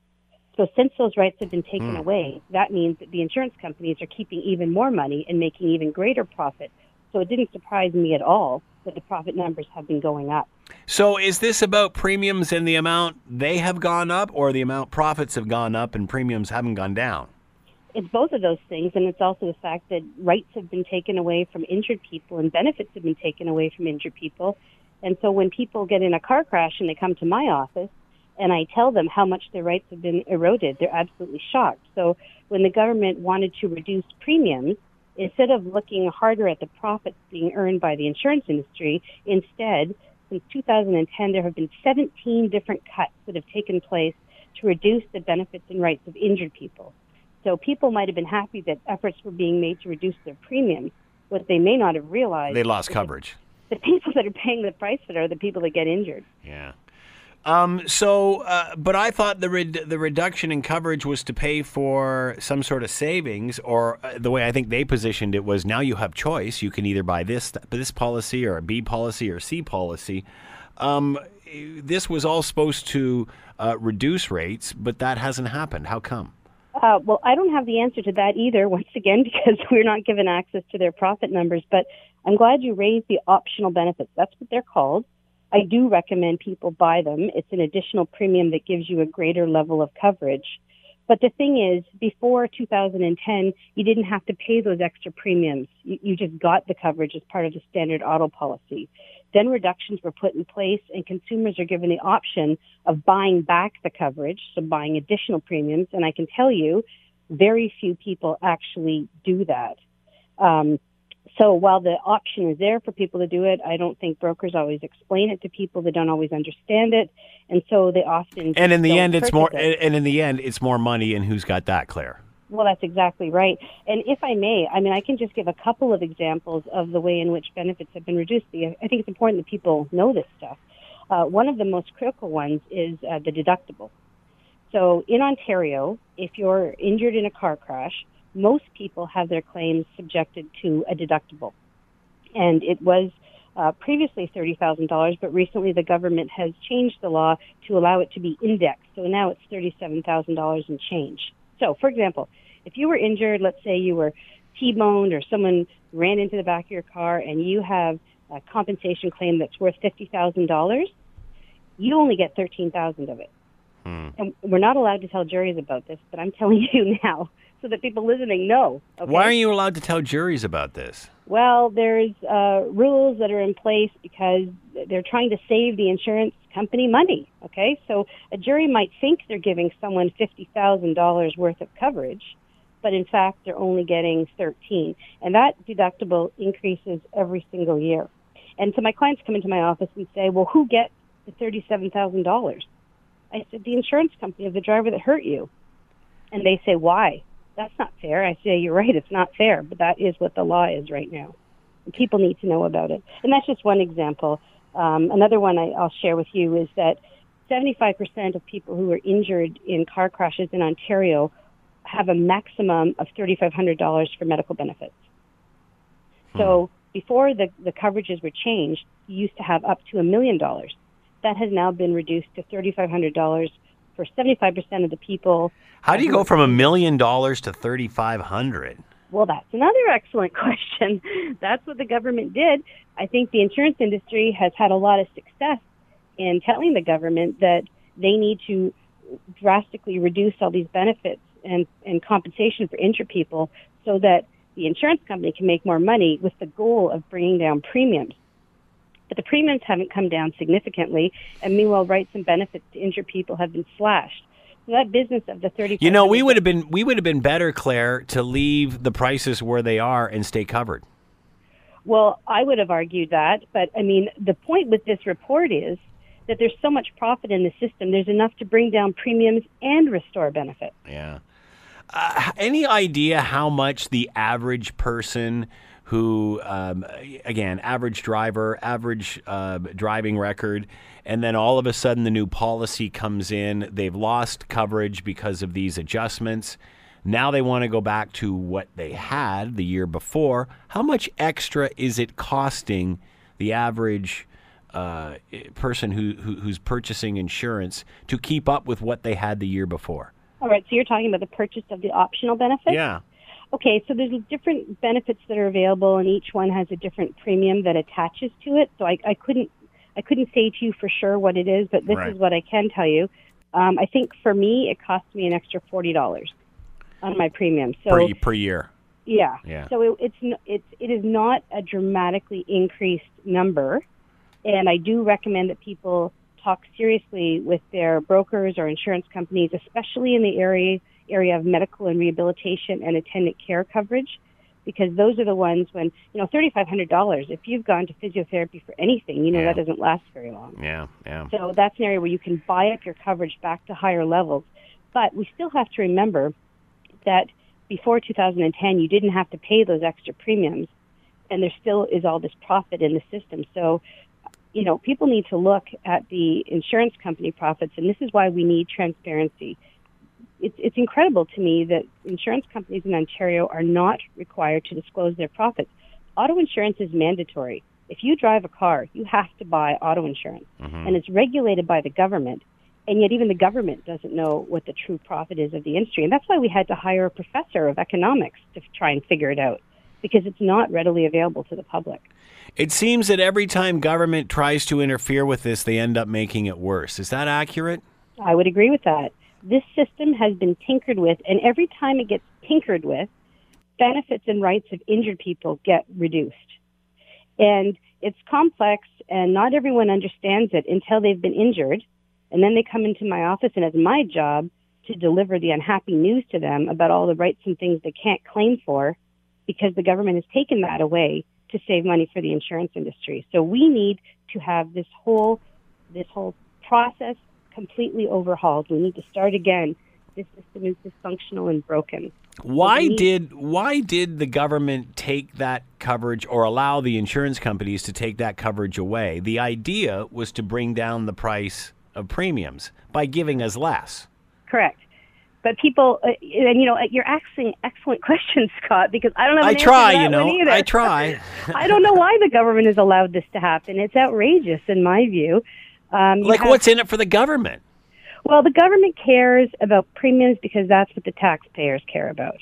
So since those rights have been taken mm. away, that means that the insurance companies are keeping even more money and making even greater profit. So it didn't surprise me at all the profit numbers have been going up. So is this about premiums and the amount they have gone up or the amount profits have gone up and premiums haven't gone down? It's both of those things, and it's also the fact that rights have been taken away from injured people and benefits have been taken away from injured people. And so when people get in a car crash and they come to my office, and I tell them how much their rights have been eroded, they're absolutely shocked. So when the government wanted to reduce premiums, instead of looking harder at the profits being earned by the insurance industry, instead, since 2010, there have been 17 different cuts that have taken place to reduce the benefits and rights of injured people. So people might have been happy that efforts were being made to reduce their premiums. What they may not have realized they lost coverage. The people that are paying the price for it are the people that get injured. Yeah. Um, so, uh, but I thought the re- the reduction in coverage was to pay for some sort of savings, or uh, the way I think they positioned it was now you have choice. You can either buy this this policy or a B policy or C policy. Um, this was all supposed to uh, reduce rates, but that hasn't happened. How come? Uh, well, I don't have the answer to that either, once again, because we're not given access to their profit numbers. But I'm glad you raised the optional benefits. That's what they're called. I do recommend people buy them. It's an additional premium that gives you a greater level of coverage. But the thing is, before 2010, you didn't have to pay those extra premiums. You, you, just got the coverage as part of the standard auto policy. Then reductions were put in place and consumers are given the option of buying back the coverage, so buying additional premiums. And I can tell you, very few people actually do that. Um, so while the option is there for people to do it, I don't think brokers always explain it to people. They don't always understand it, and so they often. And in the end, it's more. It. And in the end, it's more money, and who's got that, Claire? Well, that's exactly right. And if I may, I mean, I can just give a couple of examples of the way in which benefits have been reduced. I think it's important that people know this stuff. Uh, one of the most critical ones is uh, the deductible. So in Ontario, if you're injured in a car crash, most people have their claims subjected to a deductible. And it was uh, previously $30,000, but recently the government has changed the law to allow it to be indexed. So now it's $37,000 and change. So, for example, if you were injured, let's say you were T-boned or someone ran into the back of your car and you have a compensation claim that's worth $50,000, you only get 13000 of it. Hmm. And we're not allowed to tell juries about this, but I'm telling you now so that people listening know. Okay? Why are you allowed to tell juries about this? Well, there's uh, rules that are in place because they're trying to save the insurance company money. Okay, so a jury might think they're giving someone fifty thousand dollars worth of coverage, but in fact they're only getting thirteen, and that deductible increases every single year. And so my clients come into my office and say, "Well, who gets the thirty-seven thousand dollars?" I said, "The insurance company of the driver that hurt you." And they say, "Why?" That's not fair. I say, you're right, it's not fair, but that is what the law is right now. People need to know about it. And that's just one example. Um, another one I, I'll share with you is that 75% of people who are injured in car crashes in Ontario have a maximum of $3,500 for medical benefits. Hmm. So before the, the coverages were changed, you used to have up to a million dollars. That has now been reduced to $3,500 for 75% of the people. How do you go from a million dollars to 3500 Well, that's another excellent question. That's what the government did. I think the insurance industry has had a lot of success in telling the government that they need to drastically reduce all these benefits and, and compensation for injured people so that the insurance company can make more money with the goal of bringing down premiums but the premiums haven't come down significantly, and meanwhile, rights and benefits to injured people have been slashed. So that business of the thirty. You know, we would have been we would have been better, Claire, to leave the prices where they are and stay covered. Well, I would have argued that, but I mean, the point with this report is that there's so much profit in the system, there's enough to bring down premiums and restore benefits. Yeah. Uh, any idea how much the average person who, um, again, average driver, average uh, driving record, and then all of a sudden the new policy comes in, they've lost coverage because of these adjustments. Now they want to go back to what they had the year before. How much extra is it costing the average uh, person who, who, who's purchasing insurance to keep up with what they had the year before? All right, so you're talking about the purchase of the optional benefit? Yeah. Okay, so there's different benefits that are available, and each one has a different premium that attaches to it. So I, I couldn't I couldn't say to you for sure what it is, but this Right. is what I can tell you. Um, I think for me, it cost me an extra forty dollars on my premium. So per, per year. yeah, Yeah. So it, it's it's it is not a dramatically increased number, and I do recommend that people talk seriously with their brokers or insurance companies, especially in the area area of medical and rehabilitation and attendant care coverage, because those are the ones when you know thirty five hundred dollars. If you've gone to physiotherapy for anything, you know Yeah. that doesn't last very long. Yeah, yeah. So that's an area where you can buy up your coverage back to higher levels. But we still have to remember that before 2010, you didn't have to pay those extra premiums, and there still is all this profit in the system. So, you know, people need to look at the insurance company profits, and this is why we need transparency. It's, it's incredible to me that insurance companies in Ontario are not required to disclose their profits. Auto insurance is mandatory. If you drive a car, you have to buy auto insurance, mm-hmm. and it's regulated by the government. And yet, even the government doesn't know what the true profit is of the industry. And that's why we had to hire a professor of economics to try and figure it out, because it's not readily available to the public. It seems that every time government tries to interfere with this, they end up making it worse. Is that accurate? I would agree with that. This system has been tinkered with, and every time it gets tinkered with, benefits and rights of injured people get reduced. And it's complex, and not everyone understands it until they've been injured. And then they come into my office, and it's my job to deliver the unhappy news to them about all the rights and things they can't claim for because the government has taken that away to save money for the insurance industry. So we need to have this whole this whole process completely overhauled. We need to start again. This system is dysfunctional and broken. Why need- did why did the government take that coverage or allow the insurance companies to take that coverage away? The idea was to bring down the price of premiums by giving us less. Correct. But people, uh, and you know, you're asking excellent questions, Scott, because I don't have. An I try, you know. I try. I don't know why the government has allowed this to happen. It's outrageous, in my view. Um, like have- what's in it for the government? Well, the government cares about premiums because that's what the taxpayers care about.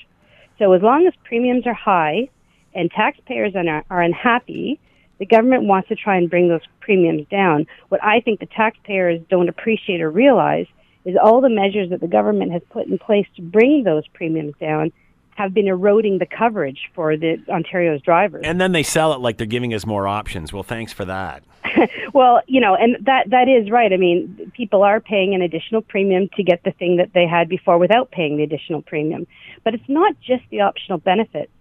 So as long as premiums are high and taxpayers are, are unhappy, the government wants to try and bring those premiums down. What I think the taxpayers don't appreciate or realize is all the measures that the government has put in place to bring those premiums down have been eroding the coverage for the Ontario's drivers. And then they sell it like they're giving us more options. Well, thanks for that. well, you know, and that that is right. I mean, people are paying an additional premium to get the thing that they had before without paying the additional premium. But it's not just the optional benefits.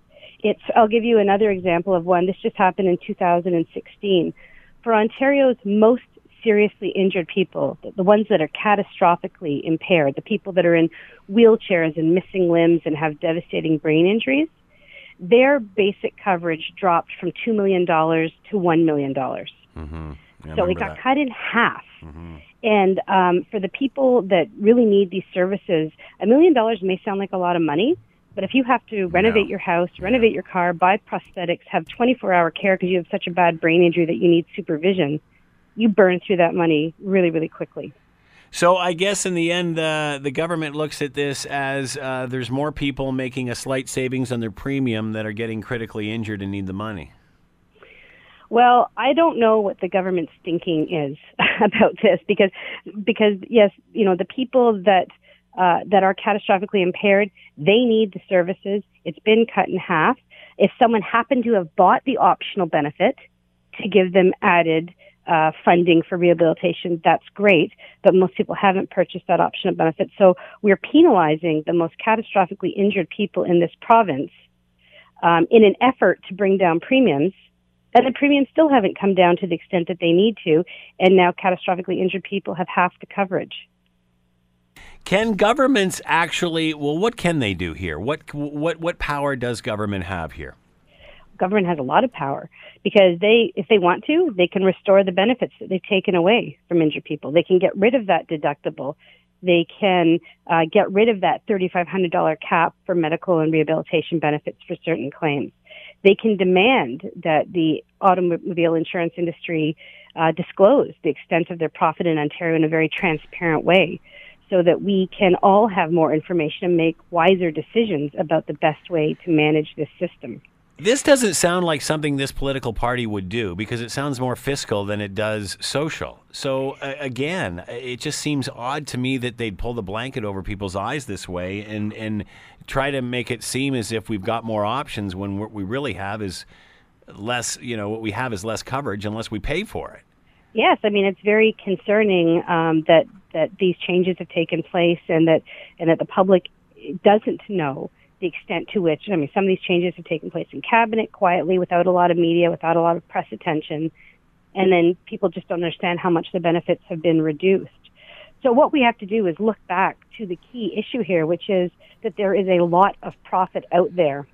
It's I'll give you another example of one. This just happened in 2016. For Ontario's most seriously injured people, the- ones that are catastrophically impaired, the people that are in wheelchairs and missing limbs and have devastating brain injuries, their basic coverage dropped from $2 million to $1 million. Mm-hmm. Yeah, So it got that. cut in half. And um, for the people that really need these services, a million dollars may sound like a lot of money, but if you have to renovate No. your house, renovate your car, buy prosthetics, have 24 hour care because you have such a bad brain injury that you need supervision, you burn through that money really, really quickly. So I guess in the end, uh, the government looks at this as uh, there's more people making a slight savings on their premium that are getting critically injured and need the money. Well, I don't know what the government's thinking is about this because, because yes, you know, the people that uh, that are catastrophically impaired, they need the services. It's been cut in half. If someone happened to have bought the optional benefit to give them added uh, funding for rehabilitation, that's great. But most people haven't purchased that optional benefit, so we're penalizing the most catastrophically injured people in this province um, in an effort to bring down premiums And the premiums still haven't come down to the extent that they need to, and now catastrophically injured people have half the coverage. Can governments actually? Well, what can they do here? What what what power does government have here? Government has a lot of power because they, if they want to, they can restore the benefits that they've taken away from injured people. They can get rid of that deductible. They can uh, get rid of that $3,500 cap for medical and rehabilitation benefits for certain claims. They can demand that the automobile insurance industry uh, disclose the extent of their profit in Ontario in a very transparent way so that we can all have more information and make wiser decisions about the best way to manage this system. This doesn't sound like something this political party would do because it sounds more fiscal than it does social. So, uh, again, it just seems odd to me that they'd pull the blanket over people's eyes this way and, and try to make it seem as if we've got more options when what we really have is less, you know, what we have is less coverage unless we pay for it. Yes, I mean, it's very concerning um, that, that these changes have taken place and that, and that the public doesn't know the extent to which, I mean, some of these changes have taken place in cabinet quietly without a lot of media, without a lot of press attention. And then people just don't understand how much the benefits have been reduced. So what we have to do is look back to the key issue here, which is that there is a lot of profit out there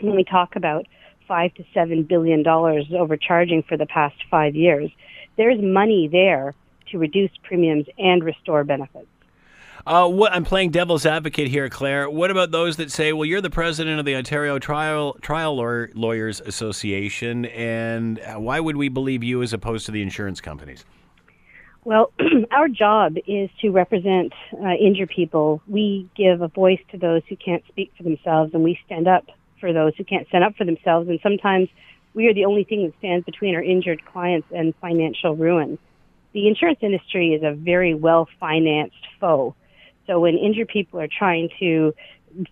when we talk about five to seven billion dollars overcharging for the past five years. There's money there to reduce premiums and restore benefits. Uh, what, I'm playing devil's advocate here, Claire. What about those that say, "Well, you're the president of the Ontario Trial Trial Lawyers Association, and why would we believe you as opposed to the insurance companies?" Well, our job is to represent uh, injured people. We give a voice to those who can't speak for themselves, and we stand up for those who can't stand up for themselves. And sometimes we are the only thing that stands between our injured clients and financial ruin. The insurance industry is a very well financed foe so when injured people are trying to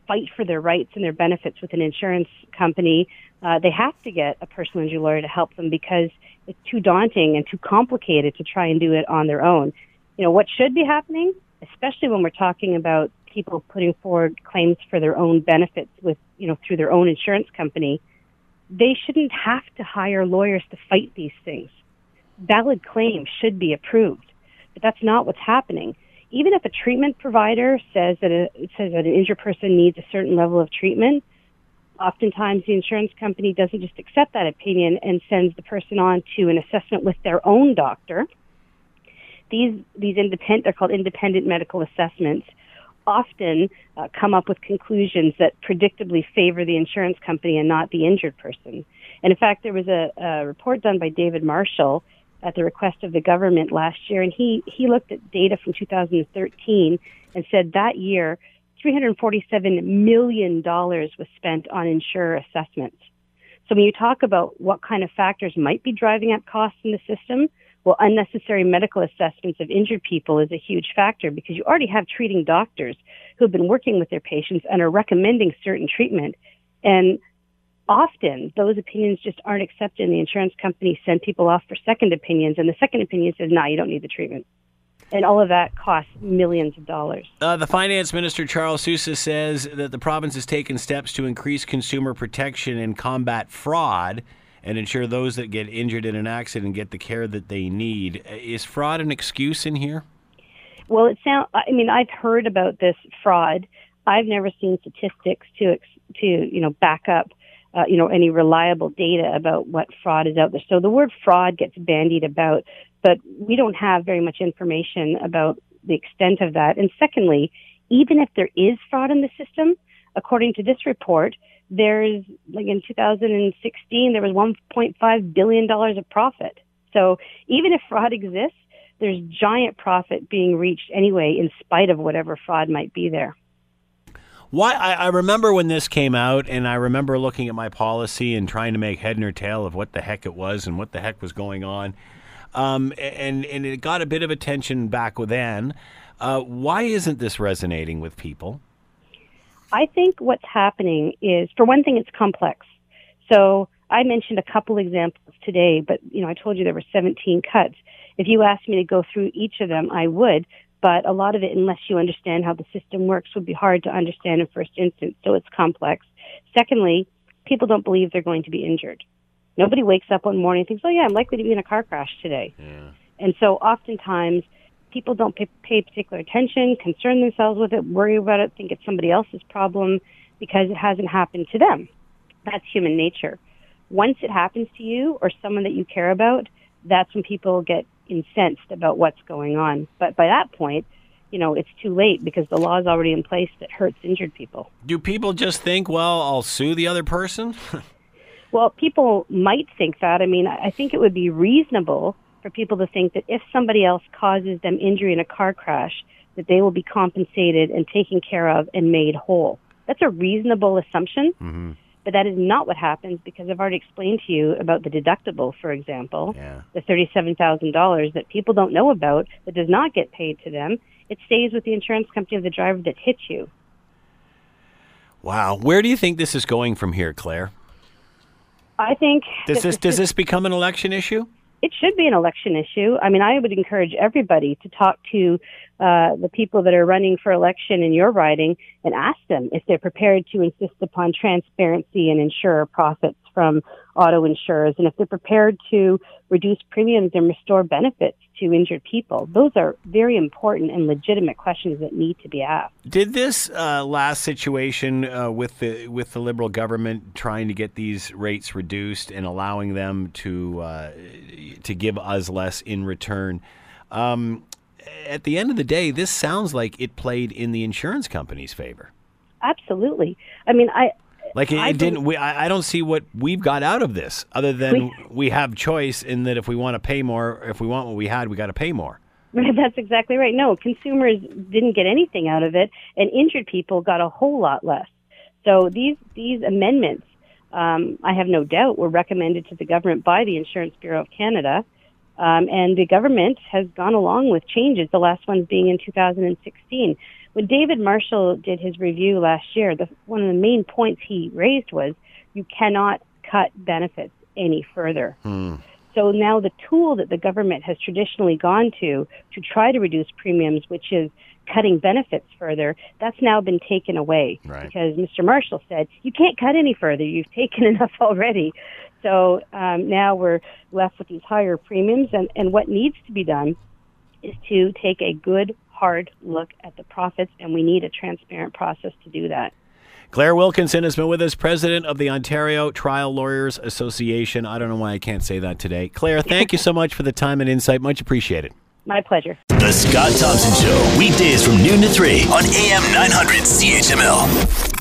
fight for their rights and their benefits with an insurance company, uh, they have to get a personal injury lawyer to help them because it's too daunting and too complicated to try and do it on their own. You know, what should be happening, especially when we're talking about people putting forward claims for their own benefits with, you know, through their own insurance company, they shouldn't have to hire lawyers to fight these things. Valid claims should be approved, but that's not what's happening even if a treatment provider says that a, says that an injured person needs a certain level of treatment, oftentimes the insurance company doesn't just accept that opinion and sends the person on to an assessment with their own doctor. These these independent they're called independent medical assessments often uh, come up with conclusions that predictably favor the insurance company and not the injured person. And in fact, there was a, a report done by David Marshall at the request of the government last year, and he he looked at data from 2013 and said that year 347 million dollars was spent on insurer assessments. So when you talk about what kind of factors might be driving up costs in the system, well, unnecessary medical assessments of injured people is a huge factor because you already have treating doctors who have been working with their patients and are recommending certain treatment. And often those opinions just aren't accepted and the insurance companies send people off for second opinions and the second opinion says, nah, you don't need the treatment. And all of that costs millions of dollars. Uh, the finance minister, Charles Sousa, says that the province has taken steps to increase consumer protection and combat fraud and ensure those that get injured in an accident get the care that they need. Is fraud an excuse in here? Well, it sounds. I mean, I've heard about this fraud. I've never seen statistics to to you know back up uh, you know, any reliable data about what fraud is out there. So the word fraud gets bandied about, but we don't have very much information about the extent of that. And secondly, even if there is fraud in the system, according to this report, there's like in 2016 there was 1.5 billion dollars of profit. So even if fraud exists, there's giant profit being reached anyway, in spite of whatever fraud might be there. Why I, I, remember when this came out, and I remember looking at my policy and trying to make head nor tail of what the heck it was and what the heck was going on, um, and and it got a bit of attention back then. Uh, why isn't this resonating with people? I think what's happening is, for one thing, it's complex. So I mentioned a couple examples today, but you know I told you there were 17 cuts. If you asked me to go through each of them, I would but a lot of it, unless you understand how the system works, would be hard to understand in first instance. So it's complex. Secondly, people don't believe they're going to be injured. Nobody wakes up one morning and thinks, "Oh yeah, I'm likely to be in a car crash today." And so oftentimes people don't pay, pay particular attention, concern themselves with it, worry about it, think it's somebody else's problem because it hasn't happened to them. That's human nature. Once it happens to you or someone that you care about, that's when people get incensed about what's going on. But by that point, you know, it's too late because the law is already in place that hurts injured people. Do people just think, well, I'll sue the other person? Well, people might think that. I mean, I think it would be reasonable for people to think that if somebody else causes them injury in a car crash, that they will be compensated and taken care of and made whole. That's a reasonable assumption, mm-hmm. But that is not what happens because I've already explained to you about the deductible, for example, Yeah. the $37,000 that people don't know about that does not get paid to them. It stays with the insurance company of the driver that hit you. Wow. Where do you think this is going from here, Claire? I think Does that this does this become an election issue? It should be an election issue. I mean, I would encourage everybody to talk to uh, the people that are running for election in your riding and ask them if they're prepared to insist upon transparency and insurer profits from auto insurers, and if they're prepared to reduce premiums and restore benefits to injured people. Those are very important and legitimate questions that need to be asked. Did this uh, last situation uh, with the with the liberal government trying to get these rates reduced and allowing them to uh, to give us less in return? Um, at the end of the day, this sounds like it played in the insurance company's favor. Absolutely. I mean, I Like it, I it didn't. We, I, I don't see what we've got out of this other than we, We- have choice in that if we want to pay more, if we want what we had, we got to pay more. That's exactly right. No, consumers didn't get anything out of it, and injured people got a whole lot less. So these these amendments, um, I have no doubt, were recommended to the government by the Insurance Bureau of Canada, um, and the government has gone along with changes. The last ones being in 2016. When David Marshall did his review last year, the, one of the main points he raised was you cannot cut benefits any further. So now the tool that the government has traditionally gone to to try to reduce premiums, which is cutting benefits further, that's now been taken away Right. because Mr. Marshall said you can't cut any further. You've taken enough already. So um, now we're left with these higher premiums, and, and what needs to be done is to take a good, hard look at the profits, and we need a transparent process to do that. Claire Wilkinson has been with us, president of the Ontario Trial Lawyers Association. I don't know why I can't say that today. Claire, thank you so much for the time and insight. Much appreciated. My pleasure. The Scott Thompson Show, weekdays from noon to 3 on AM 900 CHML.